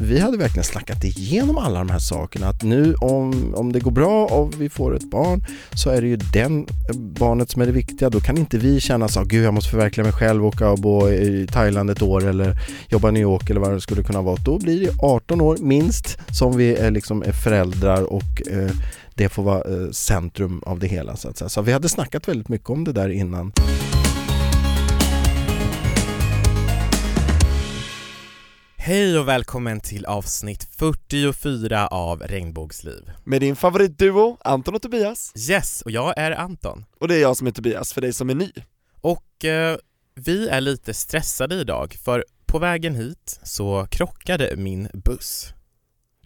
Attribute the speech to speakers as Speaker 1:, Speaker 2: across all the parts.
Speaker 1: Vi hade verkligen snackat igenom alla de här sakerna att nu om, om det går bra och vi får ett barn så är det ju den eh, barnet som är det viktiga. Då kan inte vi känna så gud jag måste förverkliga mig själv, åka och bo i Thailand ett år eller jobba i New York eller vad det skulle kunna vara. Då blir det 18 år minst som vi är, liksom, är föräldrar och eh, det får vara eh, centrum av det hela så att säga. Så vi hade snackat väldigt mycket om det där innan.
Speaker 2: Hej och välkommen till avsnitt 44 av Regnbågsliv.
Speaker 3: Med din favoritduo, Anton och Tobias.
Speaker 2: Yes, och jag är Anton.
Speaker 3: Och det är jag som är Tobias, för dig som är ny.
Speaker 2: Och eh, vi är lite stressade idag, för på vägen hit så krockade min buss.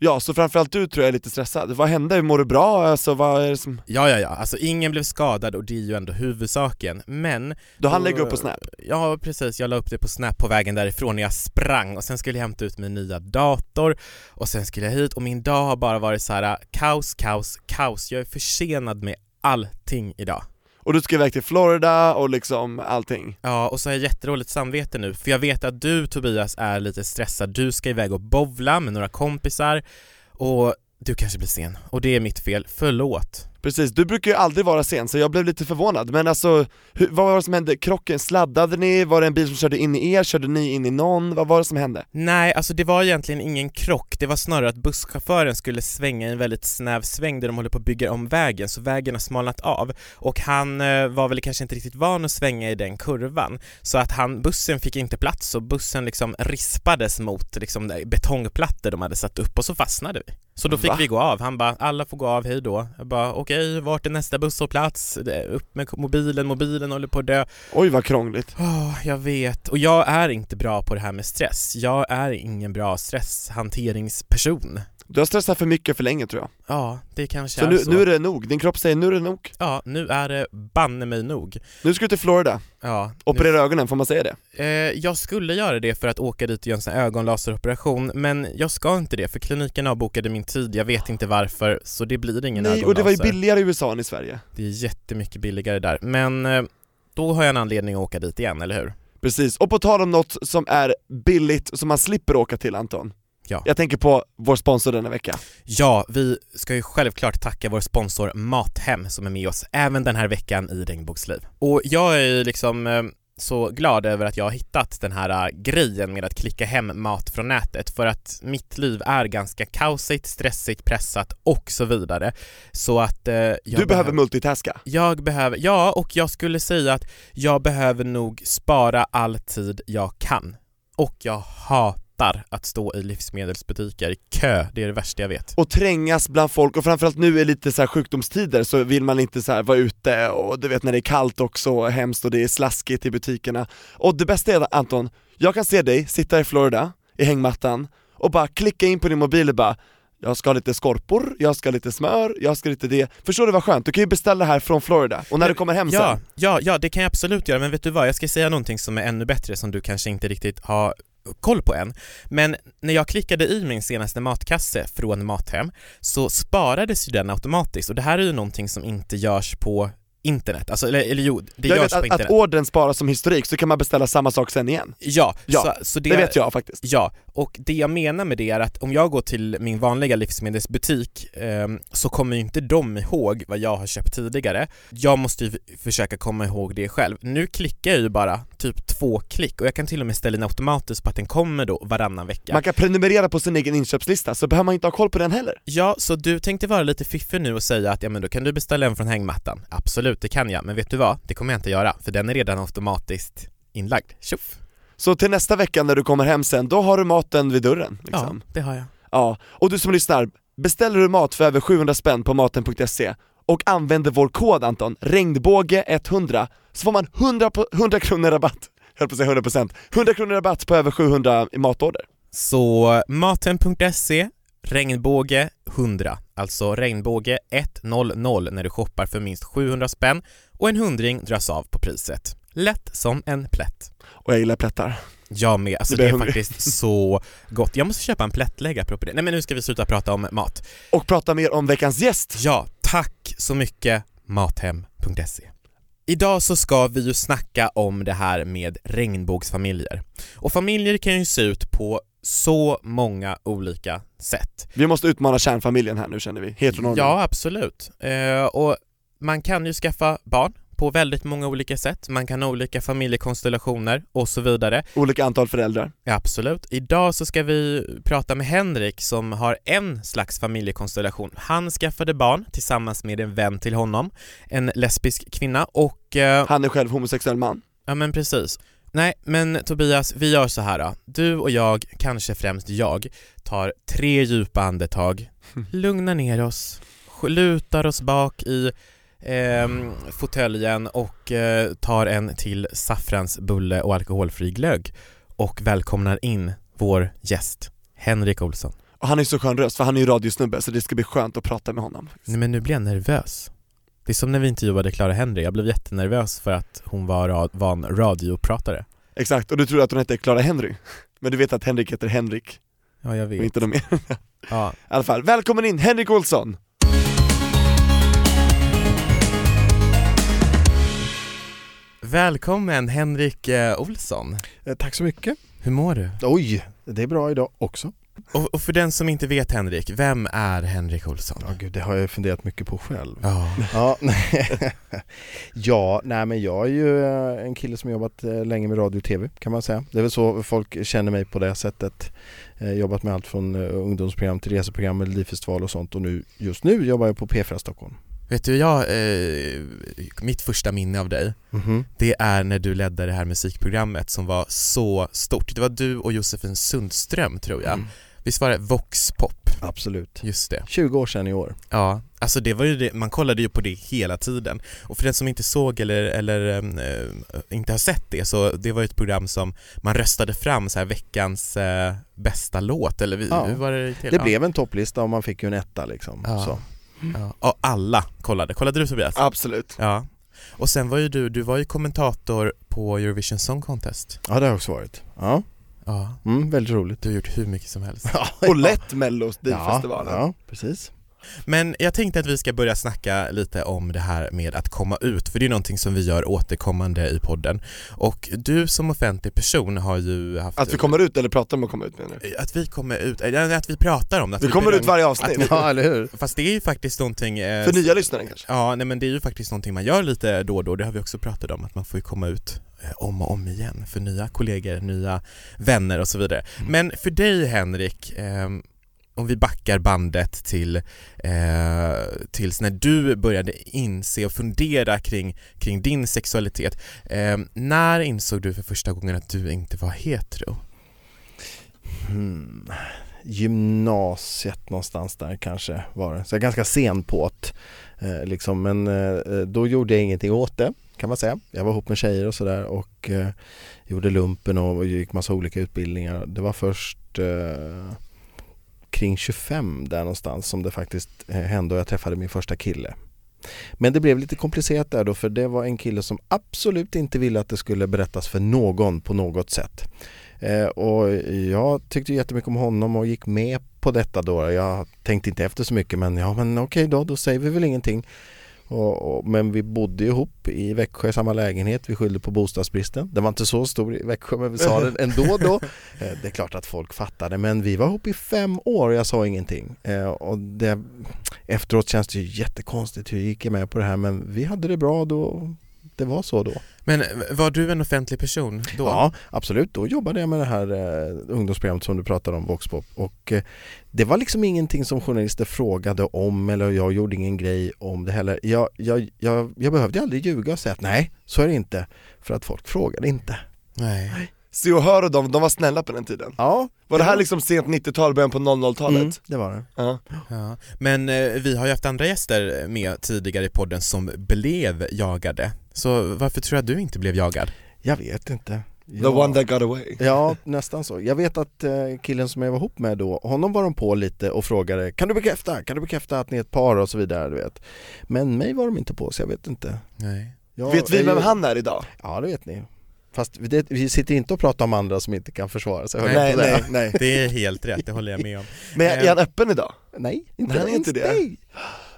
Speaker 3: Ja, så framförallt du tror jag är lite stressad. Vad hände? Mår du bra? Alltså vad är det som...
Speaker 2: Ja, ja, ja, alltså ingen blev skadad och det är ju ändå huvudsaken, men... Då-
Speaker 3: lägga upp på Snap?
Speaker 2: Ja, precis. Jag la upp det på Snap på vägen därifrån när jag sprang och sen skulle jag hämta ut min nya dator och sen skulle jag hit och min dag har bara varit så här kaos, kaos, kaos. Jag är försenad med allting idag.
Speaker 3: Och du ska iväg till Florida och liksom allting.
Speaker 2: Ja, och så har jag jätteroligt samvete nu, för jag vet att du Tobias är lite stressad. Du ska iväg och bowla med några kompisar och du kanske blir sen. Och det är mitt fel, förlåt.
Speaker 3: Precis, du brukar ju aldrig vara sen så jag blev lite förvånad, men alltså hur, vad var det som hände? Krocken, sladdade ni? Var det en bil som körde in i er? Körde ni in i någon? Vad var det som hände?
Speaker 2: Nej, alltså det var egentligen ingen krock, det var snarare att busschauffören skulle svänga i en väldigt snäv sväng där de håller på att bygga om vägen, så vägen har smalnat av och han eh, var väl kanske inte riktigt van att svänga i den kurvan, så att han, bussen fick inte plats och bussen liksom rispades mot liksom betongplattor de hade satt upp och så fastnade vi. Så då fick
Speaker 3: Va?
Speaker 2: vi gå av, han bara 'alla får gå av, hej då' Jag bara 'okej, vart är nästa busshållplats? Upp med mobilen, mobilen håller på att dö'
Speaker 3: Oj vad krångligt.
Speaker 2: Åh, jag vet. Och jag är inte bra på det här med stress. Jag är ingen bra stresshanteringsperson.
Speaker 3: Du har stressat för mycket för länge tror jag.
Speaker 2: Ja, det kanske
Speaker 3: Så
Speaker 2: är
Speaker 3: nu,
Speaker 2: så.
Speaker 3: nu är det nog, din kropp säger nu är det nog.
Speaker 2: Ja, nu är det banne mig nog.
Speaker 3: Nu ska du till Florida,
Speaker 2: Ja,
Speaker 3: operera ögonen, får man säga det?
Speaker 2: nu, eh, jag skulle göra det för att åka dit och göra en ögonlaseroperation, men jag ska inte det för kliniken avbokade min tid, jag vet inte varför, så det blir ingen
Speaker 3: Nej,
Speaker 2: ögonlaser.
Speaker 3: och det var ju billigare i USA än i Sverige.
Speaker 2: Det är jättemycket billigare där, men eh, då har jag en anledning att åka dit igen, eller hur?
Speaker 3: Precis, och på tal om något som är billigt, som man slipper åka till Anton.
Speaker 2: Ja.
Speaker 3: Jag tänker på vår sponsor denna vecka.
Speaker 2: Ja, vi ska ju självklart tacka vår sponsor Mathem som är med oss även den här veckan i Regnbågsliv. Och jag är ju liksom eh, så glad över att jag har hittat den här eh, grejen med att klicka hem mat från nätet för att mitt liv är ganska kaosigt, stressigt, pressat och så vidare. Så att eh, jag
Speaker 3: du behöver multitaska.
Speaker 2: jag behöver, ja och jag skulle säga att jag behöver nog spara all tid jag kan. Och jag hatar att stå i livsmedelsbutiker i kö, det är det värsta jag vet.
Speaker 3: och trängas bland folk och framförallt nu är lite så här sjukdomstider så vill man inte så vara ute och du vet när det är kallt också och hemskt och det är slaskigt i butikerna. Och det bästa är Anton, jag kan se dig sitta i Florida, i hängmattan och bara klicka in på din mobil och bara jag ska ha lite skorpor, jag ska ha lite smör, jag ska ha lite det. Förstår du vad skönt? Du kan ju beställa här från Florida och när du kommer hem
Speaker 2: Ja,
Speaker 3: sen
Speaker 2: ja, ja, det kan jag absolut göra, men vet du vad? Jag ska säga någonting som är ännu bättre som du kanske inte riktigt har koll på än. Men när jag klickade i min senaste matkasse från Mathem så sparades ju den automatiskt och det här är ju någonting som inte görs på internet, alltså eller, eller jo, det
Speaker 3: jag
Speaker 2: görs
Speaker 3: vet
Speaker 2: på internet.
Speaker 3: att ordern sparas som historik så kan man beställa samma sak sen igen.
Speaker 2: Ja,
Speaker 3: Ja,
Speaker 2: så, så
Speaker 3: Det vet jag faktiskt.
Speaker 2: Ja, och det jag menar med det är att om jag går till min vanliga livsmedelsbutik ehm, så kommer ju inte de ihåg vad jag har köpt tidigare. Jag måste ju försöka komma ihåg det själv. Nu klickar jag ju bara typ två klick och jag kan till och med ställa in automatiskt på att den kommer då varannan vecka.
Speaker 3: Man kan prenumerera på sin egen inköpslista så behöver man inte ha koll på den heller.
Speaker 2: Ja, så du tänkte vara lite fiffig nu och säga att ja men då kan du beställa en från hängmattan. Absolut, det kan jag, men vet du vad? Det kommer jag inte göra, för den är redan automatiskt inlagd. Tjoff!
Speaker 3: Så till nästa vecka när du kommer hem sen, då har du maten vid dörren liksom.
Speaker 2: Ja, det har jag.
Speaker 3: Ja, och du som lyssnar, beställer du mat för över 700 spänn på maten.se och använder vår kod Anton, regnbåge100, så får man 100, på, 100 kronor rabatt, jag höll på att säga 100%, 100 kronor rabatt på över 700 i matorder.
Speaker 2: Så maten.se, regnbåge 100. Alltså regnbåge 100 när du shoppar för minst 700 spänn och en hundring dras av på priset. Lätt som en plätt.
Speaker 3: Och jag gillar plättar.
Speaker 2: Jag med, alltså det är
Speaker 3: hungrig.
Speaker 2: faktiskt så gott. Jag måste köpa en plättlägg apropå det. Nej men nu ska vi sluta prata om mat.
Speaker 3: Och prata mer om veckans gäst.
Speaker 2: Ja, tack så mycket Mathem.se. Idag så ska vi ju snacka om det här med regnbågsfamiljer. Och familjer kan ju se ut på så många olika sätt.
Speaker 3: Vi måste utmana kärnfamiljen här nu känner vi, heteronormen.
Speaker 2: Ja, absolut. Eh, och man kan ju skaffa barn på väldigt många olika sätt. Man kan ha olika familjekonstellationer och så vidare.
Speaker 3: Olika antal föräldrar.
Speaker 2: Ja, absolut. Idag så ska vi prata med Henrik som har en slags familjekonstellation. Han skaffade barn tillsammans med en vän till honom, en lesbisk kvinna och... Eh,
Speaker 3: Han är själv homosexuell man.
Speaker 2: ja men precis. Nej, men Tobias, vi gör så här då. Du och jag, kanske främst jag, tar tre djupa andetag, lugnar ner oss, lutar oss bak i ehm, fåtöljen och eh, tar en till saffransbulle och alkoholfri glögg och välkomnar in vår gäst, Henrik Olsson.
Speaker 3: Och han är så skön röst, för han är ju radiosnubbe så det ska bli skönt att prata med honom.
Speaker 2: Nej men nu blir jag nervös. Det är som när vi intervjuade Clara Henry, jag blev jättenervös för att hon var, ra- var en radiopratare.
Speaker 3: Exakt, och du tror att hon heter Clara Henry. Men du vet att Henrik heter Henrik
Speaker 2: Ja, jag
Speaker 3: och
Speaker 2: vet.
Speaker 3: inte någon mer.
Speaker 2: Ja.
Speaker 3: I alla fall, välkommen in Henrik Olsson!
Speaker 2: Välkommen Henrik eh, Olsson.
Speaker 1: Eh, Tack så mycket.
Speaker 2: Hur mår du?
Speaker 1: Oj, det är bra idag också.
Speaker 2: Och, och för den som inte vet Henrik, vem är Henrik Olsson?
Speaker 1: Ja gud, det har jag funderat mycket på själv.
Speaker 2: Ja.
Speaker 1: Ja, ja nej men jag är ju eh, en kille som jobbat eh, länge med radio och tv kan man säga. Det är väl så folk känner mig på det sättet. Eh, Jobbat med allt från ungdomsprogram till reseprogram, Melodifestival och sånt och nu, just nu jobbar jag på P4 Stockholm.
Speaker 2: Vet du, jag, eh, mitt första minne av dig,
Speaker 1: Mhm.
Speaker 2: det är när du ledde det här musikprogrammet som var så stort. Det var du och Josefin Sundström tror jag.
Speaker 1: Mm.
Speaker 2: Visst var det Vox Pop?
Speaker 1: Absolut.
Speaker 2: Just det.
Speaker 1: 20 år sedan i år.
Speaker 2: Ja, alltså det var ju det, man kollade ju på det hela tiden. Och för den som inte såg eller, eller eh, inte har sett det så det var ju ett program som man röstade fram så här veckans eh, bästa låt eller vi-
Speaker 1: Ja.
Speaker 2: hur var det till?
Speaker 1: Det blev en topplista och man fick ju en etta liksom.
Speaker 2: Ja.
Speaker 1: Så.
Speaker 2: Ja. Och alla kollade, kollade du Tobias?
Speaker 3: Absolut.
Speaker 2: Ja. Och sen var ju du, du var ju kommentator på Eurovision Song Contest.
Speaker 1: ja, det har jag också varit. Ja,
Speaker 2: Ja.
Speaker 1: mm, väldigt roligt.
Speaker 2: Du har gjort hur mycket som helst.
Speaker 3: Och lätt Mellos
Speaker 1: ja,
Speaker 3: festivalen.
Speaker 1: ja, precis.
Speaker 2: Men jag tänkte att vi ska börja snacka lite om det här med att komma ut, för det är någonting som vi gör återkommande i podden. Och du som offentlig person har ju haft...
Speaker 3: Att vi kommer ut eller pratar om att komma ut menar du?
Speaker 2: Att vi kommer ut, eller att vi pratar om det. att
Speaker 3: Vi kommer ut varje avsnitt.
Speaker 1: Ja, eller hur?
Speaker 2: Fast det är ju faktiskt någonting... Eh,
Speaker 3: För nya lyssnare kanske?
Speaker 2: Ja, nej men det är ju faktiskt någonting man gör lite då och då, det har vi också pratat om, att man får ju komma ut eh, om och om igen för nya kollegor, nya vänner och så vidare. Men för dig Henrik, ehm, om vi backar bandet till eh, tills när du började inse och fundera kring, kring din sexualitet. Eh, när insåg du för första gången att du inte var hetero?
Speaker 1: Hmm. Gymnasiet någonstans där kanske var det. Så jag är ganska sen på det. Eh, liksom. Men eh, eh, då gjorde jag ingenting åt det kan man säga. Jag var ihop med tjejer och sådär och eh, gjorde lumpen och gick massa olika utbildningar. Det var först eh, kring 25 där någonstans som det faktiskt eh, hände och jag träffade min första kille. Men det blev lite komplicerat där då för det var en kille som absolut inte ville att det skulle berättas för någon på något sätt. Eh, och jag tyckte jättemycket om honom och gick med på detta då. Jag tänkte inte efter så mycket men ja men okej då, då säger vi väl ingenting. Och, och, men vi bodde ihop i Växjö i samma lägenhet, vi skyllde på bostadsbristen. Den var inte så stor i Växjö men vi sa det ändå då. Eh, det är klart att folk fattade men vi var ihop i fem år och jag sa ingenting. Eh, och det, efteråt känns det ju jättekonstigt hur gick jag med på det här men vi hade det bra då. Det var så då.
Speaker 2: Men eh, var du en offentlig person då?
Speaker 1: Ja, absolut. Då jobbade jag med det här eh, ungdomsprogrammet som du pratade om, Voxpop. Och eh, det var liksom ingenting som journalister frågade om eller jag gjorde ingen grej om det heller. Jag, jag, jag, jag behövde aldrig ljuga och säga att nej, så är det inte. För att folk frågade inte.
Speaker 2: Nej.
Speaker 3: Se och hör och de, de var snälla på den tiden.
Speaker 1: Ja,
Speaker 3: Var det här liksom sent 90-tal, början på 00-talet?
Speaker 1: mm, det var det.
Speaker 3: Ja.
Speaker 2: Ja. Men eh, vi har ju haft andra gäster med tidigare i podden som blev jagade. Så varför tror jag att du inte blev jagad?
Speaker 1: Jag vet inte.
Speaker 3: The one that got away.
Speaker 1: Ja, nästan så. Jag vet att eh, killen som jag var ihop med då, honom var de på lite och frågade Kan du bekräfta? Kan du bekräfta att ni är ett par och så vidare, du vet. Men mig var de inte på, så jag vet inte.
Speaker 2: Nej.
Speaker 1: Jag,
Speaker 3: Vet vi
Speaker 1: jag-
Speaker 3: vem han är idag?
Speaker 1: Ja, det vet ni. Fast det, vi sitter inte och pratar om andra som inte kan försvara sig.
Speaker 2: Nej,
Speaker 1: säga.
Speaker 3: nej, nej.
Speaker 2: Det är helt rätt, det håller jag med om.
Speaker 3: Men är han öppen idag?
Speaker 1: Nej, inte ens
Speaker 3: inte det.
Speaker 1: Nej.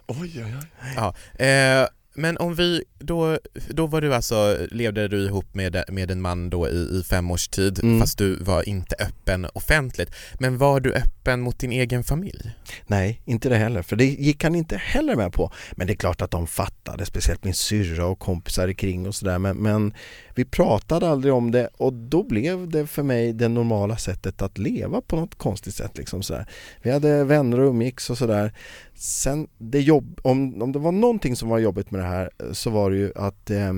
Speaker 3: Oj, oj, oj.
Speaker 2: Ja, eh, men om vi, då, då var du alltså, levde du ihop med, med en man då i, i fem års tid
Speaker 1: Mm.
Speaker 2: fast du var inte öppen offentligt. Men var du öppen mot din egen familj?
Speaker 1: Nej, inte det heller, för det gick han inte heller med på. Men det är klart att de fattade, speciellt min syrra och kompisar kring och sådär. Men, men vi pratade aldrig om det och då blev det för mig det normala sättet att leva på något konstigt sätt. Liksom sådär. Vi hade vänner och umgicks och sådär. Sen, det jobb, om, om det var någonting som var jobbigt med det här eh, så var det ju att eh,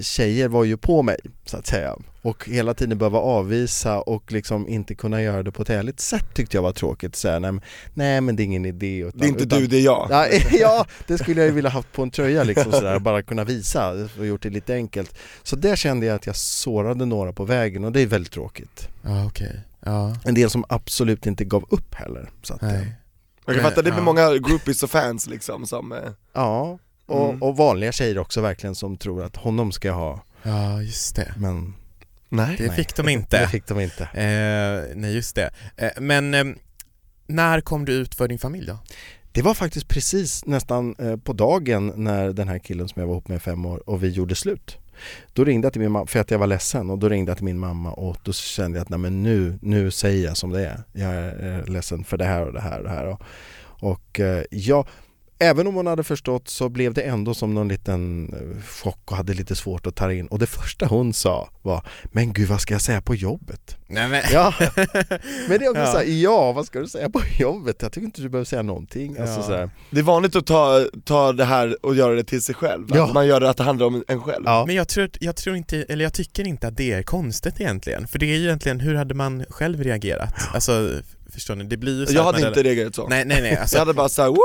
Speaker 1: tjejer var ju på mig så att säga och hela tiden behöva avvisa och liksom inte kunna göra det på ett ärligt sätt tyckte jag var tråkigt. Så här, nej, men- nej men det är ingen idé. Utan,
Speaker 3: Det är inte
Speaker 1: utan,
Speaker 3: du, det är jag.
Speaker 1: Ja, ja, det skulle jag ju vilja haft på en tröja liksom sådär, bara kunna visa och gjort det lite enkelt. Så där kände jag att jag sårade några på vägen och det är väldigt tråkigt.
Speaker 2: Ja, okej. Ja,
Speaker 1: En del som absolut inte gav upp heller. Så att,
Speaker 2: nej.
Speaker 3: Jag kan fatta, det är
Speaker 2: ja.
Speaker 3: många groupies och fans liksom som... eh,
Speaker 1: Ja, och,
Speaker 3: Mm.
Speaker 1: och vanliga tjejer också verkligen som tror att honom ska jag ha,
Speaker 2: Ja, just det.
Speaker 1: men
Speaker 3: Nej.
Speaker 2: Det
Speaker 1: Nej.
Speaker 2: fick de
Speaker 1: det
Speaker 2: inte.
Speaker 1: fick de inte.
Speaker 2: Eh, nej, just det. Eh, men eh, när kom du ut för din familj då?
Speaker 1: Det var faktiskt precis nästan eh, på dagen när den här killen som jag var ihop med i fem år och vi gjorde slut. Då ringde jag till min mamma, för att jag var ledsen och då ringde jag till min mamma och då kände jag att nej men nu, nu säger jag som det är. Jag är eh, ledsen för det här och det här och det här. Och, och eh, jag, även om hon hade förstått så blev det ändå som någon liten eh, chock och hade lite svårt att ta in. Och det första hon sa var Men gud vad ska jag säga på jobbet?
Speaker 2: Nej, men...
Speaker 1: Ja, men det är också
Speaker 2: Ja.
Speaker 1: såhär, ja vad ska du säga på jobbet? Jag tycker inte du behöver säga någonting. Alltså,
Speaker 2: Ja.
Speaker 1: sådär.
Speaker 3: Det är vanligt att ta, ta det här och göra det till sig själv,
Speaker 1: Ja.
Speaker 3: att man gör det att det handlar om en själv.
Speaker 1: Ja.
Speaker 2: Men jag tror, jag tror inte, eller jag tycker inte att det är konstigt egentligen. För det är ju egentligen, hur hade man själv reagerat? Alltså, förstår ni? Det blir ju så
Speaker 3: Jag hade inte reagerat så.
Speaker 2: Nej, nej, nej. Alltså,
Speaker 3: Jag hade bara såhär, woo!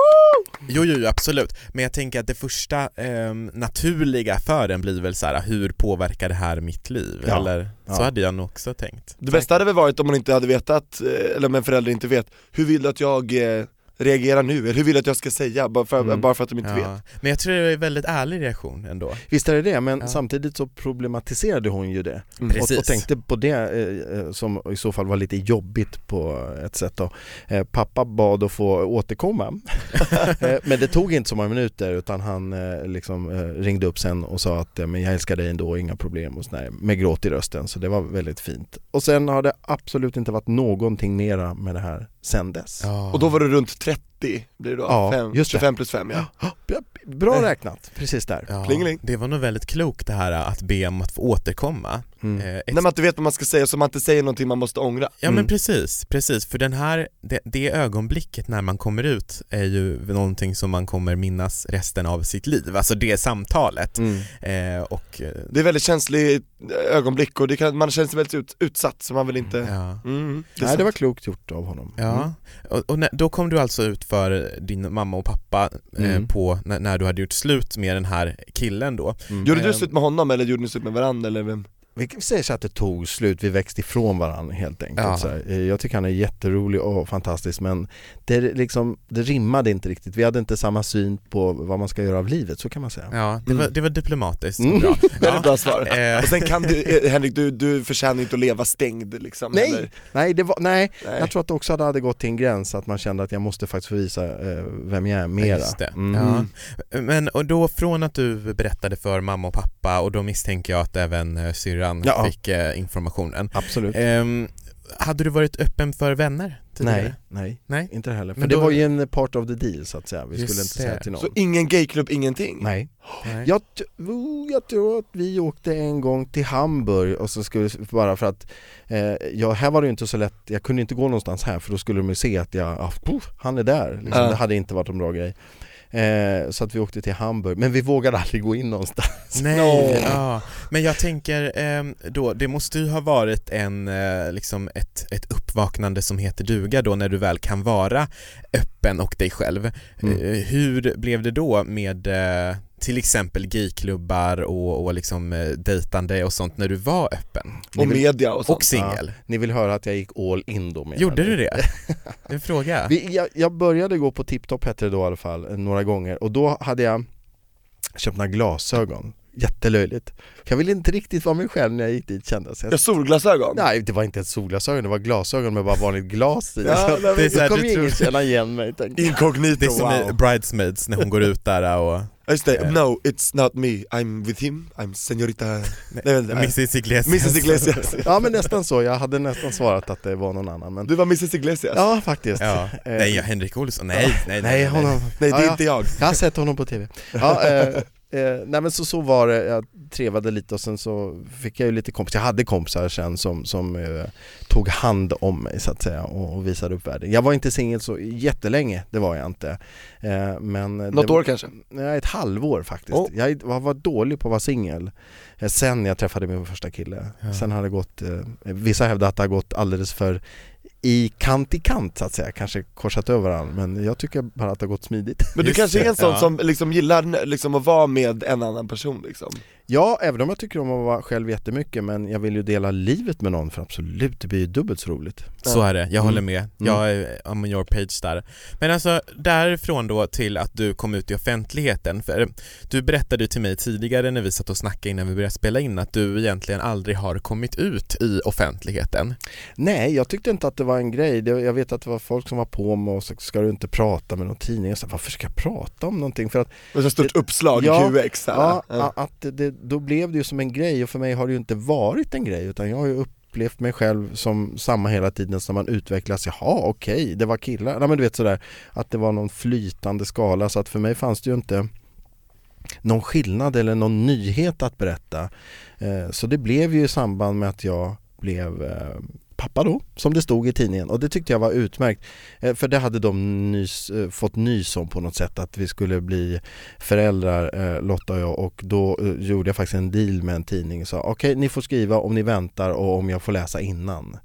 Speaker 2: Jo, jo, jo, absolut. Men jag tänker att det första ehm, naturliga för en blir väl så här: hur påverkar det här mitt liv?
Speaker 1: Ja.
Speaker 2: Eller så
Speaker 1: Ja.
Speaker 2: hade jag nog också tänkt.
Speaker 3: Det bästa hade väl varit om man inte hade vetat, eh, eller om en förälder inte vet, hur vill du att jag eh, reagerar nu? Eller hur vill du att jag ska säga? Bara för,
Speaker 1: Mm.
Speaker 3: bara för att de inte vet.
Speaker 2: Ja. Men jag tror det är en väldigt ärlig reaktion ändå.
Speaker 1: Visst är det det, men
Speaker 2: Ja.
Speaker 1: samtidigt så problematiserade hon ju det
Speaker 3: Mm.
Speaker 1: Och, och tänkte på det eh, eh, som i så fall var lite jobbigt på ett sätt då. Eh, pappa bad att få återkomma eh, men det tog inte så många minuter utan han eh, liksom ringde upp sen och sa att men jag älskar dig ändå, inga problem och sådär, med gråt i rösten så det var väldigt fint. Och sen har det absolut inte varit någonting mera med det här sen dess.
Speaker 2: Ja.
Speaker 3: Och då var du runt 30, blir det då?
Speaker 1: Ja,
Speaker 3: Fem,
Speaker 1: just det.
Speaker 3: 25 plus 5 ja.
Speaker 1: Ja, Bra räknat, precis där.
Speaker 2: ja,
Speaker 3: Plingeling.
Speaker 2: Det var nog väldigt klokt det här att be om att få återkomma.
Speaker 1: Mm.
Speaker 2: Eh, ett-
Speaker 3: När man inte vet vad man ska säga så man inte säger någonting man måste ångra.
Speaker 2: Ja
Speaker 1: Mm.
Speaker 2: men precis, precis, för den här, det, det ögonblicket när man kommer ut är ju någonting som man kommer minnas resten av sitt liv, alltså det samtalet.
Speaker 1: Mm.
Speaker 2: Eh, och eh,
Speaker 3: Det är väldigt känsligt ögonblick och det kan, man känner sig väldigt ut, utsatt så man vill inte...
Speaker 2: ja.
Speaker 3: Mm, det
Speaker 1: Nej
Speaker 3: sant.
Speaker 1: det var klokt gjort av honom.
Speaker 2: Ja,
Speaker 1: Mm.
Speaker 2: och, och när, då kom du alltså ut för din mamma och pappa eh,
Speaker 1: Mm.
Speaker 2: på, när, när du hade gjort slut med den här killen då.
Speaker 1: Mm.
Speaker 3: Gjorde du
Speaker 2: Ehm.
Speaker 3: slut med honom eller gjorde ni slut med varandra eller vem?
Speaker 1: Vi säga så att det tog slut, vi växte ifrån varandra helt enkelt.
Speaker 2: Ja.
Speaker 1: Så här, jag tycker han är jätterolig och fantastisk men det, liksom, det rimmade inte riktigt. Vi hade inte samma syn på vad man ska göra av livet, så kan man säga.
Speaker 2: Ja, det, var, det var diplomatiskt
Speaker 1: Mm.
Speaker 2: bra.
Speaker 3: Väldigt bra svar.
Speaker 2: Eh,
Speaker 3: Och sen kan du, eh, Henrik, du, du förtjänar inte att leva stängd liksom
Speaker 1: Nej!
Speaker 3: eller?
Speaker 1: Nej, det var, nej,
Speaker 3: Nej.
Speaker 1: jag tror att det också hade gått till en gräns att man kände att jag måste faktiskt få visa eh, vem jag är mera.
Speaker 2: Just det.
Speaker 1: Mm.
Speaker 2: Ja. Men och då från att du berättade för mamma och pappa och då misstänker jag att även eh, syrran
Speaker 1: Ja.
Speaker 2: fick eh, informationen.
Speaker 1: Absolut.
Speaker 2: Ehm, hade du varit öppen för vänner tidigare?
Speaker 1: Nej, nej,
Speaker 2: Nej.
Speaker 1: inte heller. För
Speaker 2: Men
Speaker 1: det
Speaker 2: då-
Speaker 1: var ju en part of the deal så att säga. Vi
Speaker 2: Just
Speaker 1: skulle inte
Speaker 2: det.
Speaker 1: säga till någon.
Speaker 3: Så ingen gayklubb, ingenting?
Speaker 1: Nej.
Speaker 2: Nej.
Speaker 1: Jag, jag tror att vi åkte en gång till Hamburg och så skulle bara för att eh, ja, här var det ju inte så lätt, jag kunde inte gå någonstans här för då skulle de ju se att jag, ah, puff, han är där. Liksom.
Speaker 3: Ja.
Speaker 1: Det hade inte varit en bra grej. Eh, så att vi åkte till Hamburg, men vi vågade aldrig gå in någonstans.
Speaker 2: Nej, ja. men jag tänker ehm, då, det måste ju ha varit en, eh, liksom ett, ett uppvaknande som heter duga då när du väl kan vara öppen och dig själv.
Speaker 1: Mm.
Speaker 2: Eh, hur blev det då med, eh, till exempel gayklubbar och, och liksom eh, dejtande och sånt när du var öppen?
Speaker 3: Och media och sånt.
Speaker 2: Och singel?
Speaker 1: Ni vill höra att jag gick all in då menar
Speaker 2: Gjorde
Speaker 1: ni?
Speaker 2: du det? En fråga?
Speaker 1: Vi, jag, jag började gå på TipTop hette det då i alla fall, några gånger och då hade jag köpt några glasögon Jättelöjligt. Jag ville inte riktigt vara mig själv när jag gick dit kändes
Speaker 3: Ja,
Speaker 1: jag.
Speaker 3: solglasögon?
Speaker 1: Nej det var inte ens solglasögon, det var glasögon med bara vanligt glas i.
Speaker 3: Ja,
Speaker 1: Så
Speaker 2: Det är så
Speaker 1: Då
Speaker 2: här,
Speaker 1: kommer
Speaker 2: du
Speaker 1: ingen
Speaker 2: tror-
Speaker 1: känna igen mig.
Speaker 3: Inkognito,
Speaker 2: Det är som
Speaker 3: wow.
Speaker 2: i Bridesmaids när hon går ut där och
Speaker 3: Ja, Just det, no it's not me, I'm with him, I'm senorita... Nej, vänta, nej.
Speaker 2: Mrs Iglesias.
Speaker 3: Mrs Iglesias.
Speaker 1: Ja men nästan så, jag hade nästan svarat att det var någon annan men
Speaker 3: Du var Mrs Iglesias?
Speaker 1: Ja faktiskt.
Speaker 2: Ja.
Speaker 1: Eh,
Speaker 2: Nej, ja, Henrik Olsson, nej, nej,
Speaker 1: Nej, honom,
Speaker 3: Nej det är
Speaker 1: ja.
Speaker 3: inte jag.
Speaker 1: Jag har sett honom på TV. Ja, eh, eh, nej men så, så var det, jag trevade lite och sen så fick jag ju lite kompisar, jag hade kompisar sen som, som eh, tog hand om mig så att säga och, och visade upp världen. Jag var inte singel så jättelänge, det var jag inte. Eh, men
Speaker 3: Något
Speaker 1: det,
Speaker 3: år kanske?
Speaker 1: Nej, ett halvår faktiskt.
Speaker 3: Oh.
Speaker 1: Jag var, var dålig på att vara singel. Eh, Sen jag träffade min första kille.
Speaker 2: Ja.
Speaker 1: Sen har det gått, eh, vissa hävdar att det har gått alldeles för i kant i kant så att säga, kanske korsat över varandra men jag tycker bara att det har gått smidigt.
Speaker 3: Men du
Speaker 2: Just
Speaker 3: kanske är en sån
Speaker 2: ja.
Speaker 3: som liksom gillar liksom att vara med en annan person liksom?
Speaker 1: Ja, även om jag tycker om att vara själv jättemycket men jag vill ju dela livet med någon för absolut, det blir ju dubbelt så roligt.
Speaker 2: Så är det, jag håller
Speaker 1: Mm.
Speaker 2: med. Jag är on your page där. Men alltså därifrån då till att du kom ut i offentligheten, för du berättade ju till mig tidigare när vi satt och snackade innan vi började spela in att du egentligen aldrig har kommit ut i offentligheten.
Speaker 1: Nej, jag tyckte inte att det var en grej. Det, jag vet att det var folk som var på mig och så ska du inte prata med någon tidning. Jag sa, varför ska jag prata om någonting? För att
Speaker 3: Och så stort uppslag i
Speaker 1: Ja,
Speaker 3: QX här.
Speaker 1: Ja, att det, då blev det ju som en grej och för mig har det ju inte varit en grej utan jag har ju upplevt mig själv som samma hela tiden som man utvecklas. Jaha, okej, det var killar. Nej men du vet sådär att det var någon flytande skala så att för mig fanns det ju inte någon skillnad eller någon nyhet att berätta. Eh, så det blev ju i samband med att jag blev eh, pappa då, som det stod i tidningen och det tyckte jag var utmärkt. Eh, för det hade de nys, eh, fått nys om på något sätt att vi skulle bli föräldrar, eh, Lotta och jag och då gjorde jag faktiskt en deal med en tidning och sa okej ni får skriva om ni väntar och om jag får läsa innan.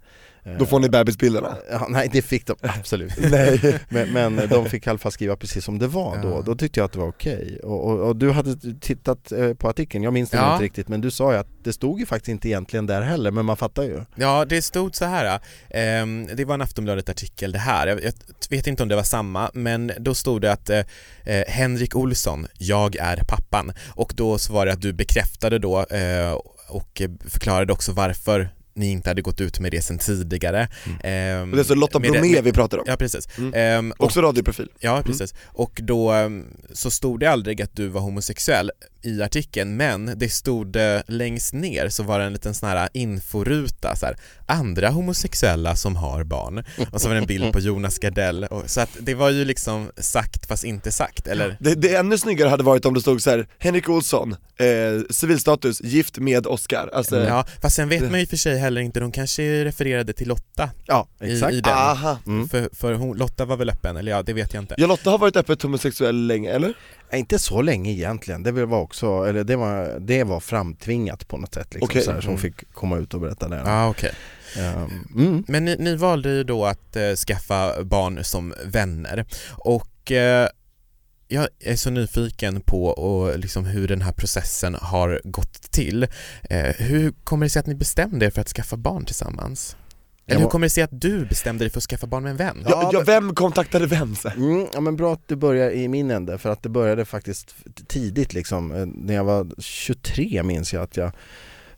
Speaker 1: Eh,
Speaker 3: Då får ni bebisbilderna?
Speaker 1: Ja, nej det fick de absolut
Speaker 3: Nej.
Speaker 1: men, men de fick i alla fall skriva precis som det var då,
Speaker 2: Ja.
Speaker 1: då tyckte jag att det var okej. Och, och, och du hade tittat eh, på artikeln, jag minns den
Speaker 2: Ja.
Speaker 1: inte riktigt men du sa ju att det stod ju faktiskt inte egentligen där heller men man fattar ju.
Speaker 2: Ja, det stod så här. ehm, det var en Aftonbladet-artikel det här. Jag, jag vet inte om det var samma, men då stod det att eh, eh, Henrik Olsson, jag är pappan. Och då så var det att du bekräftade då eh, och förklarade också varför ni inte hade gått ut med det sen tidigare. Ehm,
Speaker 3: Och det är så Lotta
Speaker 2: med det-
Speaker 3: Bromé
Speaker 2: med-
Speaker 3: vi pratar om?
Speaker 2: Ja precis.
Speaker 3: Mm.
Speaker 2: Ehm, och,
Speaker 3: Också radioprofil?
Speaker 2: ja precis. Och då ehm, så stod det aldrig att du var homosexuell i artikeln men det stod eh, längst ner så var det en liten sån här inforuta så här, andra homosexuella som har barn och så var det en bild på Jonas Gardell och, så att det var ju liksom sagt fast inte sagt eller
Speaker 3: Det, det ännu snyggare hade varit om det stod så här: Henrik Olsson, eh, civilstatus, gift med Oscar. Alltså,
Speaker 2: Ja, fast sen vet man ju för sig heller inte, de kanske refererade till Lotta
Speaker 1: Ja,
Speaker 2: i,
Speaker 1: exakt.
Speaker 2: i den.
Speaker 3: aha.
Speaker 1: Mm.
Speaker 2: För, för hon, Lotta var väl öppen, eller ja det vet jag inte.
Speaker 3: Ja, Lotta har varit öppet homosexuell länge, eller?
Speaker 1: Inte så länge egentligen, det var också, eller det var, det var framtvingat på något sätt liksom,
Speaker 3: Okej.
Speaker 1: så här, som
Speaker 2: Mm.
Speaker 1: fick komma ut och berätta det.
Speaker 2: Ah, okej.
Speaker 1: Ehm, mm.
Speaker 2: Men ni, ni valde ju då att eh, skaffa barn som vänner och eh, jag är så nyfiken på och liksom hur den här processen har gått till. Eh, hur kommer det sig att ni bestämde er för att skaffa barn tillsammans? Eller hur kommer det sig att du bestämde dig för att skaffa barn med en vän?
Speaker 1: Ja,
Speaker 3: Ja, vem kontaktade vem?
Speaker 1: Mm, ja men bra att du börjar i min ände för att det började faktiskt tidigt liksom. Eh, När jag var 23 minns jag att jag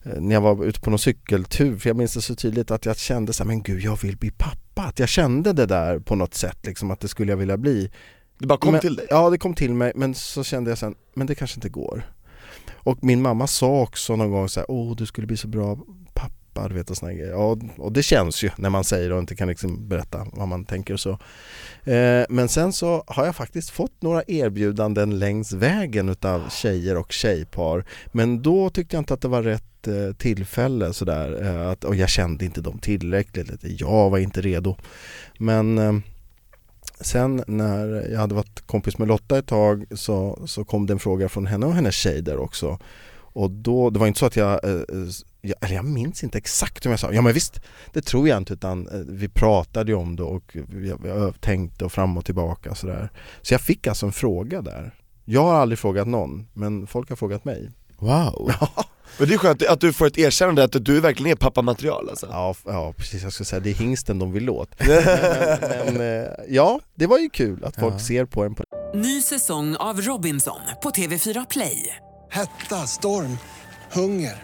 Speaker 1: eh, när jag var ute på någon cykeltur, för jag minns det så tydligt att jag kände så här, men gud jag vill bli pappa. Att jag kände det där på något sätt liksom att det skulle jag vilja bli.
Speaker 3: Det bara kom
Speaker 1: men,
Speaker 3: till dig?
Speaker 1: Ja det kom till mig men så kände jag sen, men det kanske inte går. Och min mamma sa också någon gång så här, åh du skulle bli så bra läppar, vet och såna grejer. Ja, och det känns ju när man säger och inte kan liksom berätta vad man tänker och så. Eh, men sen så har jag faktiskt fått några erbjudanden längs vägen utav tjejer och tjejpar. Men då tyckte jag inte att det var rätt eh, tillfälle sådär. Eh, att, och jag kände inte dem tillräckligt. Jag var inte redo. Men eh, Sen när jag hade varit kompis med Lotta ett tag så, så kom det en fråga från henne och hennes tjej där också. Och då, det var inte så att jag, jag, eller jag minns inte exakt om jag sa, ja men visst, det tror jag inte utan eh, vi pratade ju om det och vi, vi tänkte och fram och tillbaka sådär. Så jag fick alltså en fråga där. Jag har aldrig frågat någon, men folk har frågat mig.
Speaker 2: Wow!
Speaker 3: Men det är skönt att du får ett erkännande att du verkligen är pappamaterial alltså.
Speaker 1: Ja, ja precis, jag skulle säga det är hingsten de vill åt. men, men eh, ja, det var ju kul att folk
Speaker 2: Ja.
Speaker 1: ser på en på
Speaker 4: Ny säsong av Robinson på TV4 Play.
Speaker 5: Hetta, storm, hunger.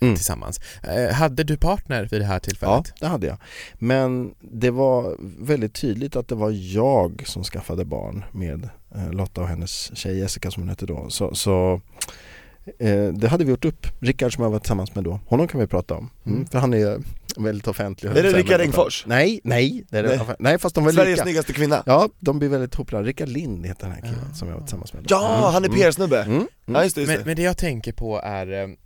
Speaker 1: Mm.
Speaker 2: tillsammans. Eh, hade du partner vid det här
Speaker 1: Ja,
Speaker 2: tillfället?
Speaker 1: det hade jag. Men det var väldigt tydligt att det var jag som skaffade barn med eh, Lotta och hennes tjej Jessica som hon hette då. Så, så eh, det hade vi gjort upp. Rickard som jag var tillsammans med då, honom kan vi prata om. Mm,
Speaker 2: Mm.
Speaker 1: För han är väldigt offentlig.
Speaker 3: Är det Rickard
Speaker 1: men-
Speaker 3: Engfors?
Speaker 1: Nej, nej, det är det,
Speaker 3: Nej.
Speaker 1: nej. fast de var
Speaker 3: Sveriges
Speaker 1: lika.
Speaker 3: snyggaste kvinna.
Speaker 1: Ja, de blir väldigt populära. Rickard Lind heter den här killen som jag var tillsammans med. då.
Speaker 3: Ja, han är
Speaker 1: Mm.
Speaker 3: PR-snubbe.
Speaker 1: Mm. Mm.
Speaker 3: Ja just det, just
Speaker 2: Men,
Speaker 3: det.
Speaker 2: men det jag tänker på är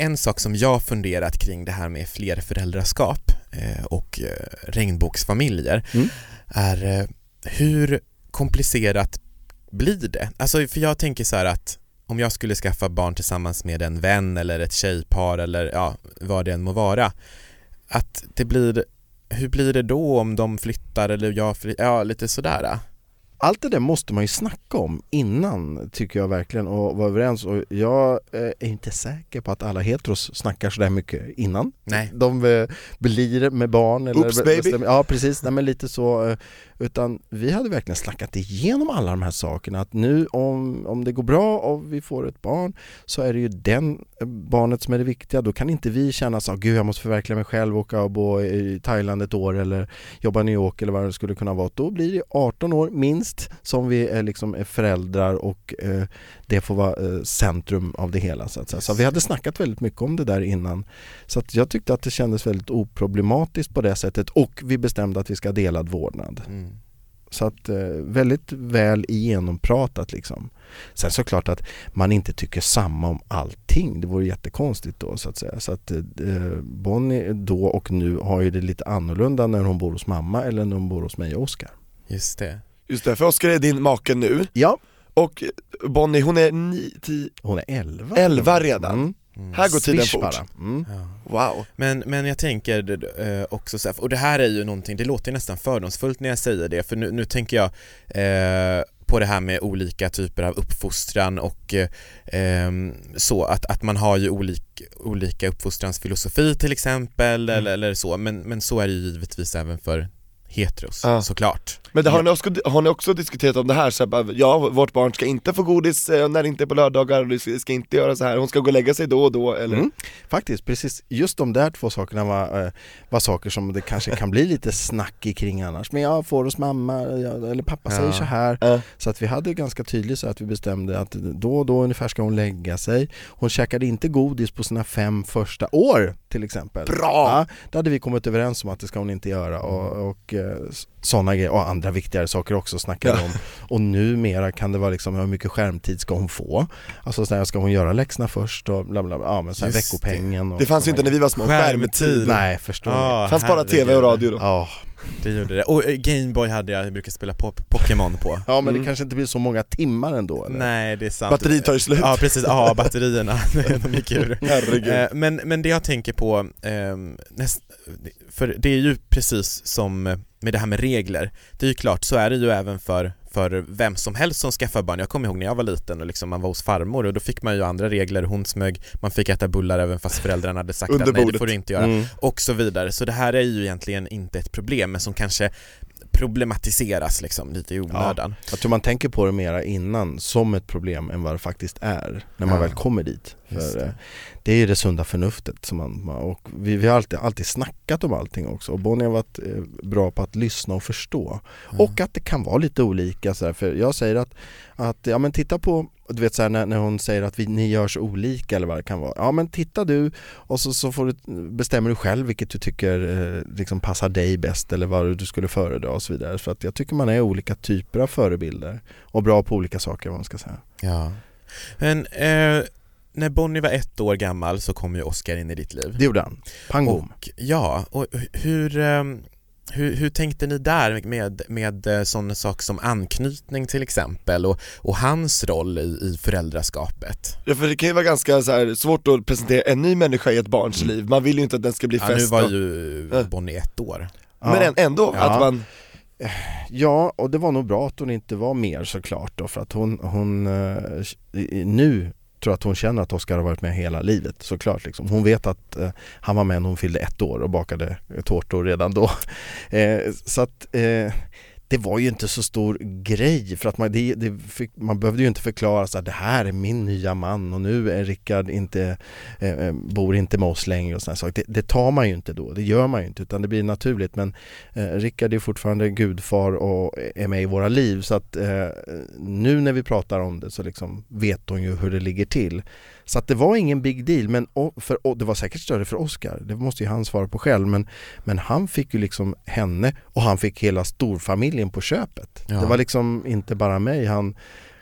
Speaker 2: en sak som jag funderat kring det här med flerföräldraskap eh, och eh, regnbågsfamiljer
Speaker 1: Mm.
Speaker 2: är eh, hur komplicerat blir det? Alltså för jag tänker så här att om jag skulle skaffa barn tillsammans med en vän eller ett tjejpar eller ja, vad det än må vara att det blir hur blir det då om de flyttar eller jag flyttar, ja lite sådär
Speaker 1: Allt det där måste man ju snacka om innan tycker jag verkligen och vara överens och jag eh, är inte säker på att alla heteros snackar sådär mycket innan.
Speaker 2: Nej.
Speaker 1: De eh, blir med barn eller
Speaker 3: Oops, baby.
Speaker 1: Ja precis, nej men lite så eh, utan vi hade verkligen snackat igenom alla de här sakerna att nu om, om det går bra och vi får ett barn så är det ju den eh, barnet som är det viktiga. Då kan inte vi känna så gud jag måste förverkliga mig själv och åka och bo i Thailand ett år eller jobba i New York eller vad det skulle kunna vara. Då blir det 18 år minst som vi är, liksom är föräldrar och eh, det får vara eh, centrum av det hela. Så, att säga. så vi hade snackat väldigt mycket om det där innan. Så att jag tyckte att det kändes väldigt oproblematiskt på det sättet och vi bestämde att vi ska ha delad vårdnad.
Speaker 2: Mm.
Speaker 1: Så att eh, väldigt väl igenompratat liksom. Sen såklart att man inte tycker samma om allting. Det vore jättekonstigt då så att säga. Så att eh, Bonnie då och nu har ju det lite annorlunda när hon bor hos mamma eller när hon bor hos mig och Oskar.
Speaker 2: Just det.
Speaker 3: Just det, för Oskar är din make nu,
Speaker 1: Ja,
Speaker 3: och Bonnie hon är 9, 10,
Speaker 1: hon är 11.
Speaker 3: 11 redan.
Speaker 1: Mm.
Speaker 2: Mm.
Speaker 3: Här går tiden
Speaker 1: Swish
Speaker 3: fort.
Speaker 1: bara. Mm.
Speaker 2: Ja.
Speaker 3: Wow.
Speaker 2: Men, men jag tänker eh, också så här, och det här är ju någonting, det låter nästan fördomsfullt när jag säger det, för nu, nu tänker jag eh, på det här med olika typer av uppfostran och eh, så, att, att man har ju olik, olika uppfostransfilosofi till exempel
Speaker 3: Mm.
Speaker 2: eller, eller så, men, men så är det ju givetvis även för heteros
Speaker 3: Ja.
Speaker 2: såklart.
Speaker 3: Men det, har, ni också, har ni också diskuterat om det här? Så här ja, vårt barn ska inte få godis eh, när det inte är på lördagar, det ska, inte göra så här. hon ska gå och lägga sig då och då eller?
Speaker 1: Mm. Faktiskt, precis just de där två sakerna var, eh, var saker som det kanske kan bli lite snack kring annars. Men jag får hos mamma, eller pappa säger
Speaker 2: Ja.
Speaker 1: så här.
Speaker 3: Ja.
Speaker 1: Så att vi hade ganska tydligt så att vi bestämde att då och då ungefär ska hon lägga sig. Hon käkade inte godis på sina fem första år till exempel.
Speaker 3: Bra!
Speaker 1: Ja, det hade vi kommit överens om att det ska hon inte göra och, och sådana grejer och andra viktigare saker också snackade
Speaker 3: Ja.
Speaker 1: om. Och numera kan det vara liksom hur mycket skärmtid ska hon få? Alltså så här, ska hon göra läxorna först och bla bla bla, ja men så här,
Speaker 2: Just
Speaker 1: veckopengen och
Speaker 3: Det fanns ju inte när vi var små, skärmtid.
Speaker 1: Nej, förstår
Speaker 2: Ah,
Speaker 3: fanns bara tv och radio då.
Speaker 1: Ja,
Speaker 2: Det gjorde det. Och eh, Gameboy hade jag, jag brukade spela pop- Pokémon på.
Speaker 1: ja men
Speaker 3: Mm.
Speaker 1: det kanske inte blir så många timmar ändå eller?
Speaker 2: Nej, det är sant.
Speaker 3: Batteriet tar ju slut.
Speaker 2: Ja, precis. Ja, batterierna, de gick ur.
Speaker 3: Herregud.
Speaker 2: Eh, Men, men det jag tänker på, ehm, för det är ju precis som med det här med regler, det är ju klart, så är det ju även för, för vem som helst som skaffar barn. Jag kommer ihåg när jag var liten och liksom man var hos farmor och då fick man ju andra regler, hon smög, man fick äta bullar även fast föräldrarna hade sagt att nej det får du inte göra
Speaker 1: Mm.
Speaker 2: och så vidare. Så det här är ju egentligen inte ett problem men som kanske problematiseras liksom lite i onödan.
Speaker 1: Ja, jag tror man tänker på det mera innan som ett problem än vad det faktiskt är när man
Speaker 2: Ja.
Speaker 1: väl kommer dit. För
Speaker 2: det.
Speaker 1: det. det är ju det sunda förnuftet som man, och vi, vi har alltid, alltid snackat om allting också och Bonnie har varit eh, bra på att lyssna och förstå. Och att det kan vara lite olika så här, för jag säger att, att ja men titta på, du vet så här, när, när hon säger att vi, ni gör så olika eller vad det kan vara. Ja men titta du och så, så får du, bestämmer du själv vilket du tycker eh, liksom passar dig bäst eller vad du skulle föredra och så vidare. För att jag tycker man är olika typer av förebilder och bra på olika saker vad man ska säga.
Speaker 2: Ja. Men eh, när Bonnie var ett år gammal så kom ju Oscar in i ditt liv.
Speaker 1: Det gjorde han. Pang.
Speaker 2: Och, ja, och hur, ehm, hur, hur tänkte ni där med, med eh, sådana saker som anknytning till exempel och, och hans roll i, i föräldraskapet?
Speaker 3: Ja för det kan ju vara ganska så här, svårt att presentera en ny människa i ett barns liv, man vill ju inte att den ska bli
Speaker 2: Ja, nu var ju
Speaker 3: Ja.
Speaker 2: Bonnie ett år.
Speaker 3: Men än- ändå,
Speaker 1: Ja.
Speaker 3: att man
Speaker 1: Ja, och det var nog bra att hon inte var mer såklart då för att hon, hon eh, nu tror att hon känner att Oskar har varit med hela livet såklart liksom. Hon vet att eh, han var med när hon fyllde ett år och bakade tårtor redan då. Eh, så att eh, det var ju inte så stor grej för att man, det, det fick, man behövde ju inte förklara så att det här är min nya man och nu är Rickard inte, eh, eh, bor inte med oss längre och sådana saker. Det, det tar man ju inte då, det gör man ju inte utan det blir naturligt men eh, Rickard är fortfarande gudfar och är med i våra liv så att eh, nu när vi pratar om det så liksom vet hon ju hur det ligger till. Så att det var ingen big deal men för, och det var säkert större för Oscar, det måste ju han svara på själv men, men han fick ju liksom henne och han fick hela storfamiljen på köpet.
Speaker 2: Ja.
Speaker 1: Det var liksom inte bara mig han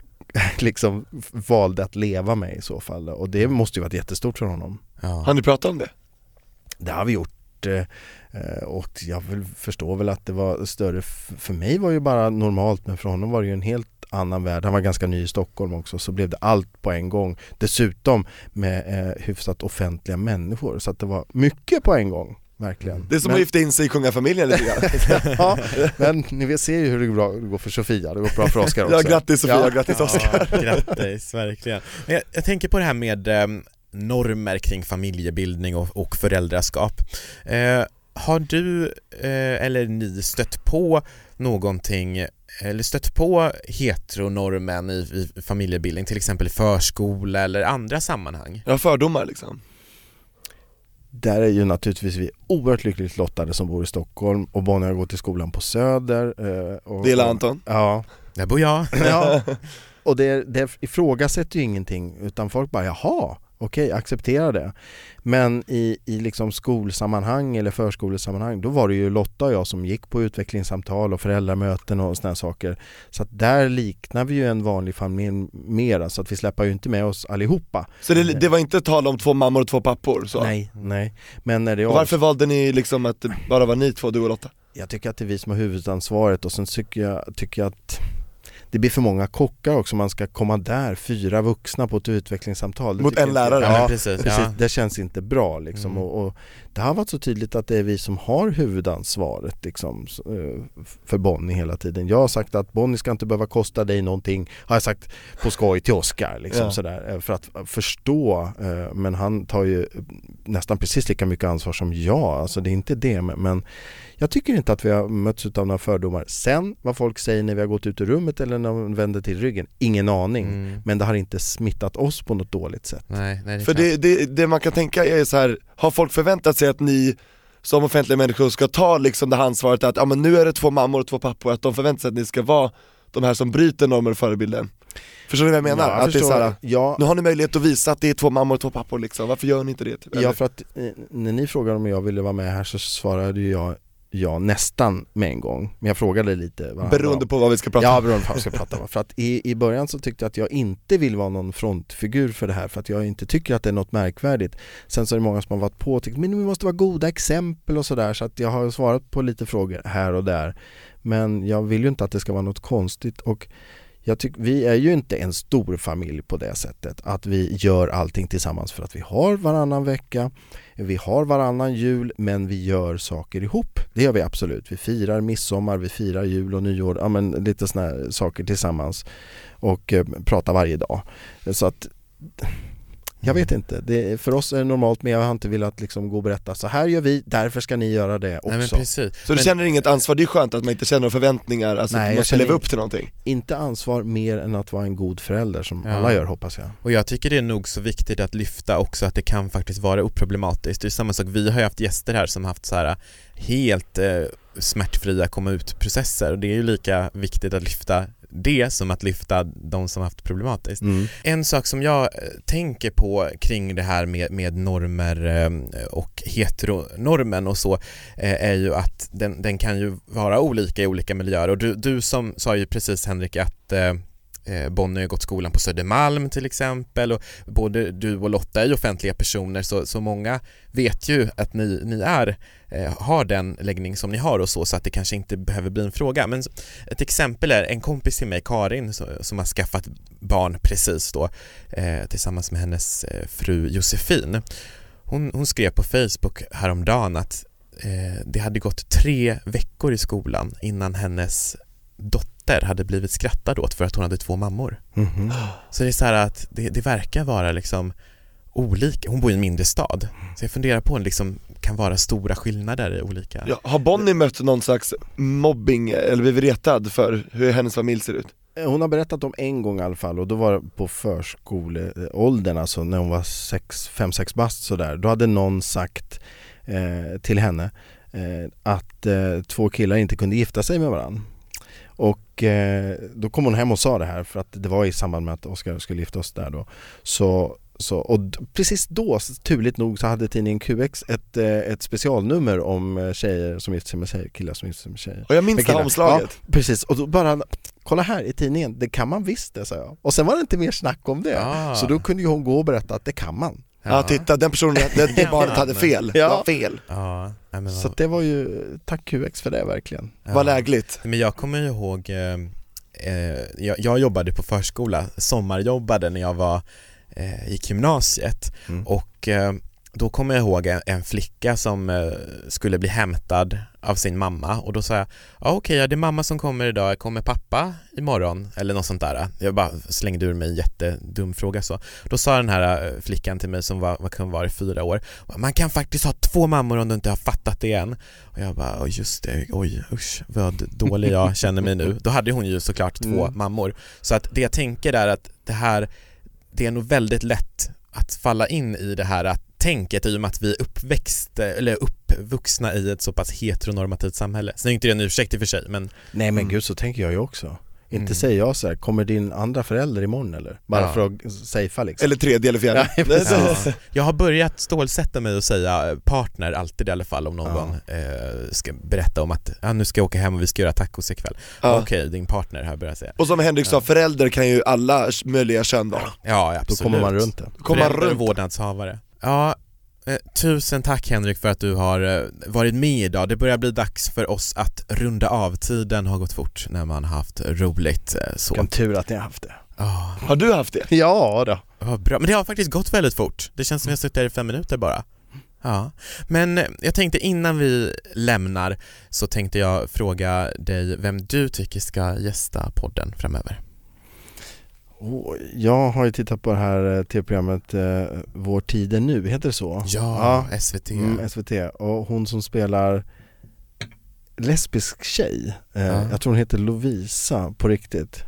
Speaker 1: liksom valde att leva med i så fall och det måste ju varit jättestort för honom.
Speaker 2: Ja.
Speaker 3: Har ni pratat om det?
Speaker 1: Det har vi gjort eh, eh, och jag förstår väl att det var större, för mig var det ju bara normalt men för honom var det ju en helt annan värld. Han var ganska ny i Stockholm också så blev det allt på en gång. Dessutom med eh, hyfsat offentliga människor så att det var mycket på en gång. Verkligen.
Speaker 3: Det är som
Speaker 1: Men-
Speaker 3: att gifta in sig i kungafamiljen lite grann
Speaker 1: ja, men ni ser ju hur det går, bra, det går för Sofia, det går bra för Oskar också.
Speaker 3: Ja grattis Sofia,
Speaker 1: Ja.
Speaker 3: grattis Oskar
Speaker 2: Ja, grattis, verkligen. Men jag, jag tänker på det här med ehm, normer kring familjebildning och, och föräldraskap. Eh, har du eh, eller ni stött på någonting eller stött på heteronormen i, i familjebildning, till exempel i förskola eller andra sammanhang?
Speaker 3: Har fördomar liksom
Speaker 1: Där är ju naturligtvis vi oerhört lyckligt lottade som bor i Stockholm och Bonnie har gått i skolan på Söder. eh, Och,
Speaker 3: Det gillar Anton
Speaker 1: Ja,
Speaker 2: Där bor jag.
Speaker 1: ja. och det, det ifrågasätter ju ingenting utan folk bara jaha, okej, acceptera det. Men i, i liksom skolsammanhang eller förskolesammanhang då var det ju Lotta och jag som gick på utvecklingssamtal och föräldramöten och sådana saker. Så att där liknar vi ju en vanlig familj mera så att vi släpper ju inte med oss allihopa.
Speaker 3: Så det, det var inte tal om två mammor och två pappor så?
Speaker 1: Nej, nej. Men när det
Speaker 3: Och varför valde ni liksom att det bara var ni två, du och Lotta?
Speaker 1: Jag tycker att det är vi som har huvudansvaret och sen tycker jag, tycker jag att det blir för många kockar också, man ska komma där, fyra vuxna på ett utvecklingssamtal
Speaker 3: Mot en
Speaker 1: inte-
Speaker 3: lärare?
Speaker 1: Ja,
Speaker 2: Ja,
Speaker 1: precis,
Speaker 2: precis, ja.
Speaker 1: det känns inte bra liksom
Speaker 2: Mm.
Speaker 1: och, och det har varit så tydligt att det är vi som har huvudansvaret liksom, eh, för Bonnie hela tiden. Jag har sagt att Bonnie ska inte behöva kosta dig någonting, har jag sagt på skoj till Oscar liksom
Speaker 3: Ja.
Speaker 1: sådär, eh, för att förstå, eh, men han tar ju nästan precis lika mycket ansvar som jag, alltså det är inte det men, men jag tycker inte att vi har mötts av några fördomar. Sen vad folk säger när vi har gått ut ur rummet eller när de vänder till ryggen, ingen aning.
Speaker 2: Mm.
Speaker 1: Men det har inte smittat oss på något dåligt sätt.
Speaker 2: Nej, nej, det
Speaker 3: För det, det, det man kan tänka är så här, har folk förväntat sig att ni som offentliga människor ska ta liksom det här ansvaret att ja, men nu är det två mammor och två pappor, att de förväntar sig att ni ska vara de här som bryter normer och förebilder Förstår ni vad jag menar?
Speaker 1: Ja, jag
Speaker 3: att det är
Speaker 1: förstår.
Speaker 3: så här,
Speaker 1: ja,
Speaker 3: nu har ni möjlighet att visa att det är två mammor och två pappor liksom, varför gör ni inte det? Typ?
Speaker 1: ja, för att eh, när ni frågade om jag ville vara med här så svarade ju jag ja nästan med en gång. Men jag frågade lite vad
Speaker 3: Beroende på vad vi ska prata
Speaker 1: Ja,
Speaker 3: om
Speaker 1: beroende på vad vi ska prata om. För att i, i början så tyckte jag att jag inte vill vara någon frontfigur för det här för att jag inte tycker att det är något märkvärdigt. Sen så är det många som har varit på och tyckt men vi måste vara goda exempel och sådär så att jag har svarat på lite frågor här och där. Men jag vill ju inte att det ska vara något konstigt och jag tycker, vi är ju inte en stor familj på det sättet att vi gör allting tillsammans för att vi har varannan vecka, vi har varannan jul men vi gör saker ihop. Det gör vi absolut. Vi firar midsommar, vi firar jul och nyår, ja men lite sådana saker tillsammans och eh, pratar varje dag. Så att jag vet inte, det, för oss är det normalt men jag har inte velat liksom gå och berätta så här gör vi, därför ska ni göra det också.
Speaker 2: Nej men precis.
Speaker 3: Så du
Speaker 2: Men-
Speaker 3: känner inget ansvar, det är skönt att man inte känner några förväntningar, alltså
Speaker 1: Nej,
Speaker 3: att man ska leva upp till någonting
Speaker 1: Inte ansvar mer än att vara en god förälder som
Speaker 2: Ja.
Speaker 1: alla gör hoppas jag.
Speaker 2: Och jag tycker det är nog så viktigt att lyfta också att det kan faktiskt vara oproblematiskt. Det är samma sak, vi har ju haft gäster här som haft så här helt eh, smärtfria komma ut-processer och det är ju lika viktigt att lyfta det som att lyfta de som haft problematiskt.
Speaker 1: Mm.
Speaker 2: En sak som jag eh, tänker på kring det här med, med normer eh, och heteronormen och så eh, är ju att den, den kan ju vara olika i olika miljöer och du, du som sa ju precis Henrik att Eh, Bonnie har gått skolan på Södermalm till exempel och både du och Lotta är ju offentliga personer så, så många vet ju att ni, ni är, eh, har den läggning som ni har och så så att det kanske inte behöver bli en fråga. Men ett exempel är en kompis till mig, Karin, som har skaffat barn precis då eh, tillsammans med hennes fru Josefin. Hon, hon skrev på Facebook häromdagen att det hade gått tre veckor i skolan innan hennes dotter hade blivit skrattad åt för att hon hade två mammor.
Speaker 1: Mhm.
Speaker 2: Så det är så här att det, det verkar vara liksom olika, hon bor i en mindre stad. Så jag funderar på om det liksom kan vara stora skillnader i olika...
Speaker 3: ja, Har Bonnie mött någon slags mobbing eller blivit retad för hur hennes familj ser ut?
Speaker 1: Eh, Hon har berättat om en gång i alla fall och då var det på förskoleåldern alltså när hon var 5-6 bast sådär. Då hade någon sagt eh, till henne eh, att eh, två killar inte kunde gifta sig med varandra. Och eh, då kom hon hem och sa det här för att det var i samband med att Oskar skulle gifta oss där då. Så, så, och precis då, turligt nog, så hade tidningen QX ett, eh, ett specialnummer om eh, tjejer som gifter sig med tjejer, killar som gifter sig med tjejer.
Speaker 3: Och jag minns det här omslaget.
Speaker 1: Ja, precis, och då bara, kolla här i tidningen, det kan man visst det sa jag. Och sen var det inte mer snack om det.
Speaker 2: Ah.
Speaker 1: Så då kunde ju hon gå och berätta att det kan man.
Speaker 3: Ja, titta den personen, det, det barnet hade fel,
Speaker 1: Ja.
Speaker 3: det var fel.
Speaker 2: Ja, nej, men,
Speaker 1: Så att det var ju, tack QX för det verkligen.
Speaker 2: ja.
Speaker 3: Vad lägligt.
Speaker 2: Men jag kommer ihåg, eh, eh, jag, jag jobbade på förskola, sommarjobbade när jag var, eh, gick gymnasiet
Speaker 1: Mm.
Speaker 2: och eh, då kommer jag ihåg en, en flicka som eh, skulle bli hämtad av sin mamma och då sa jag ja okej, ja, det är mamma som kommer idag, kommer pappa imorgon? Eller något sånt där. Jag bara slängde ur mig en jättedum fråga så. Då sa den här eh, flickan till mig som var, vad kan vara i fyra år, man kan faktiskt ha två mammor om du inte har fattat det än. Och jag bara, "Oj, just det, oj usch vad dålig jag känner mig nu. Då hade hon ju såklart två
Speaker 1: Mm.
Speaker 2: mammor. Så att det jag tänker är att det här, det är nog väldigt lätt att falla in i det här att tänket i och med att vi är uppväxt, eller uppvuxna i ett så pass heteronormativt samhälle. Sen är inte det en ursäkt i och för sig men
Speaker 1: Nej men
Speaker 3: Mm.
Speaker 1: gud så tänker jag ju också. Inte
Speaker 2: Mm.
Speaker 1: säger jag så här, kommer din andra förälder imorgon eller? Bara
Speaker 2: Ja.
Speaker 1: för att safea liksom.
Speaker 3: Eller tredje eller fjärde.
Speaker 1: Ja.
Speaker 2: Ja. Jag har börjat stålsätta mig och säga eh, partner alltid i alla fall om någon eh, ska berätta om att ja, nu ska jag åka hem och vi ska göra tacos ikväll.
Speaker 3: Ja.
Speaker 2: Okej, din partner har jag börjat säga.
Speaker 3: Och som Henrik sa, förälder kan ju alla möjliga kön vara.
Speaker 2: Ja,
Speaker 1: Då
Speaker 2: absolut.
Speaker 1: kommer man runt det.
Speaker 3: Kommer man
Speaker 2: Förälder och
Speaker 3: runt
Speaker 2: vårdnadshavare. Ja, eh, tusen tack Henrik för att du har eh, varit med idag. Det börjar bli dags för oss att runda av. Tiden har gått fort när man har haft roligt. eh, Så.
Speaker 1: Vilken tur att ni har haft det.
Speaker 2: Ja,
Speaker 3: Har du haft det?
Speaker 1: Ja då.
Speaker 2: vad bra. Men det har faktiskt gått väldigt fort. Det känns som jag har suttit där i fem minuter bara. Ja, men jag tänkte innan vi lämnar så tänkte jag fråga dig vem du tycker ska gästa podden framöver.
Speaker 1: Oh, jag har ju tittat på det här eh, tv-programmet eh, Vår tid är nu, heter det så?
Speaker 2: Ja, SVT.
Speaker 1: Mm, SVT, och hon som spelar lesbisk tjej, eh,
Speaker 2: Ja.
Speaker 1: jag tror hon heter Lovisa på riktigt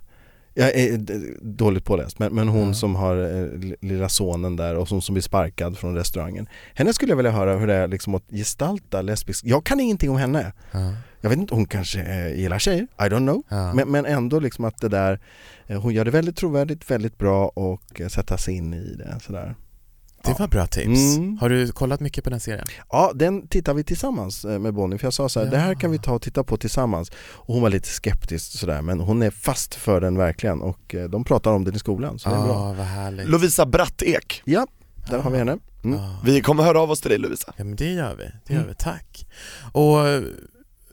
Speaker 1: Jag är dåligt påläst, men, men hon
Speaker 2: Ja.
Speaker 1: som har eh, li- lilla sonen där och som, som blir sparkad från restaurangen. Henne skulle jag vilja höra hur det är liksom att gestalta lesbisk, jag kan ingenting om henne.
Speaker 2: Ja,
Speaker 1: Jag vet inte, hon kanske eh, gillar tjejer, I don't know.
Speaker 2: Ja.
Speaker 1: men, men ändå liksom att det där, eh, hon gör det väldigt trovärdigt, väldigt bra och eh, sätta sig in i det sådär
Speaker 2: Det var bra tips.
Speaker 1: Mm.
Speaker 2: Har du kollat mycket på den serien?
Speaker 1: Ja, den tittar vi tillsammans eh, med Bonnie för jag sa så här,
Speaker 2: Ja.
Speaker 1: det här kan vi ta och titta på tillsammans och hon var lite skeptisk sådär men hon är fast för den verkligen och eh, de pratar om den i skolan så det är bra
Speaker 2: Ja, vad härligt.
Speaker 3: Lovisa Brattek.
Speaker 1: Ja, där har vi henne mm.
Speaker 2: Ja.
Speaker 3: Vi kommer höra av oss till dig Lovisa.
Speaker 2: Ja men det gör vi, det gör
Speaker 1: Mm.
Speaker 2: vi, tack. Och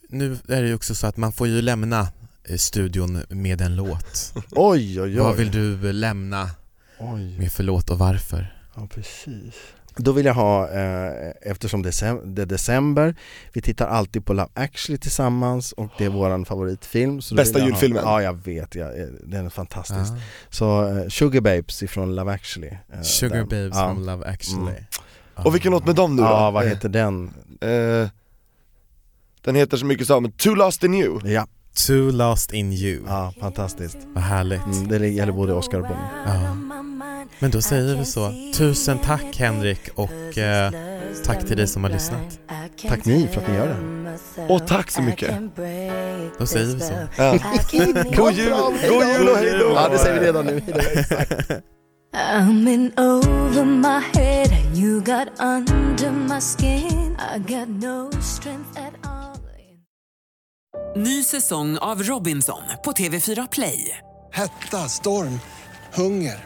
Speaker 2: nu är det ju också så att man får ju lämna eh, studion med en låt.
Speaker 1: Oj oj oj,
Speaker 2: Vad vill du lämna
Speaker 1: oj.
Speaker 2: med förlåt och varför?
Speaker 1: Ja precis Då vill jag ha, eh, eftersom det är, december, vi tittar alltid på Love actually tillsammans och det är våran favoritfilm
Speaker 3: Bästa julfilmen.
Speaker 1: Ha, ja jag vet, jag, eh, den är fantastisk.
Speaker 2: Ah.
Speaker 1: Så eh, Sugar Babes ifrån Love actually. eh,
Speaker 2: Sugar
Speaker 1: den.
Speaker 2: Babes
Speaker 1: ja.
Speaker 2: from Love actually.
Speaker 1: Mm.
Speaker 3: Och vilken låt med dem nu då?
Speaker 1: Ja, vad heter den?
Speaker 3: eh, Den heter så mycket som Too Lost In You
Speaker 1: Ja,
Speaker 2: Too lost in you.
Speaker 1: ja fantastiskt.
Speaker 2: Vad härligt.
Speaker 1: Mm, det gäller både Oscar och Bonnie.
Speaker 2: Ja. Men då säger vi så. Tusen tack Henrik och eh, tack till dig som har lyssnat.
Speaker 1: Tack ni för att ni gör det.
Speaker 3: Och tack så mycket
Speaker 2: Då säger vi så.
Speaker 3: ja. God jul, god jul och hejdå!
Speaker 1: Ja det säger vi redan nu.
Speaker 6: I'm in over my head and you got under my skin. I got no strength at all.
Speaker 4: Ny säsong av Robinson på TV4 Play.
Speaker 5: Hetta, storm, hunger.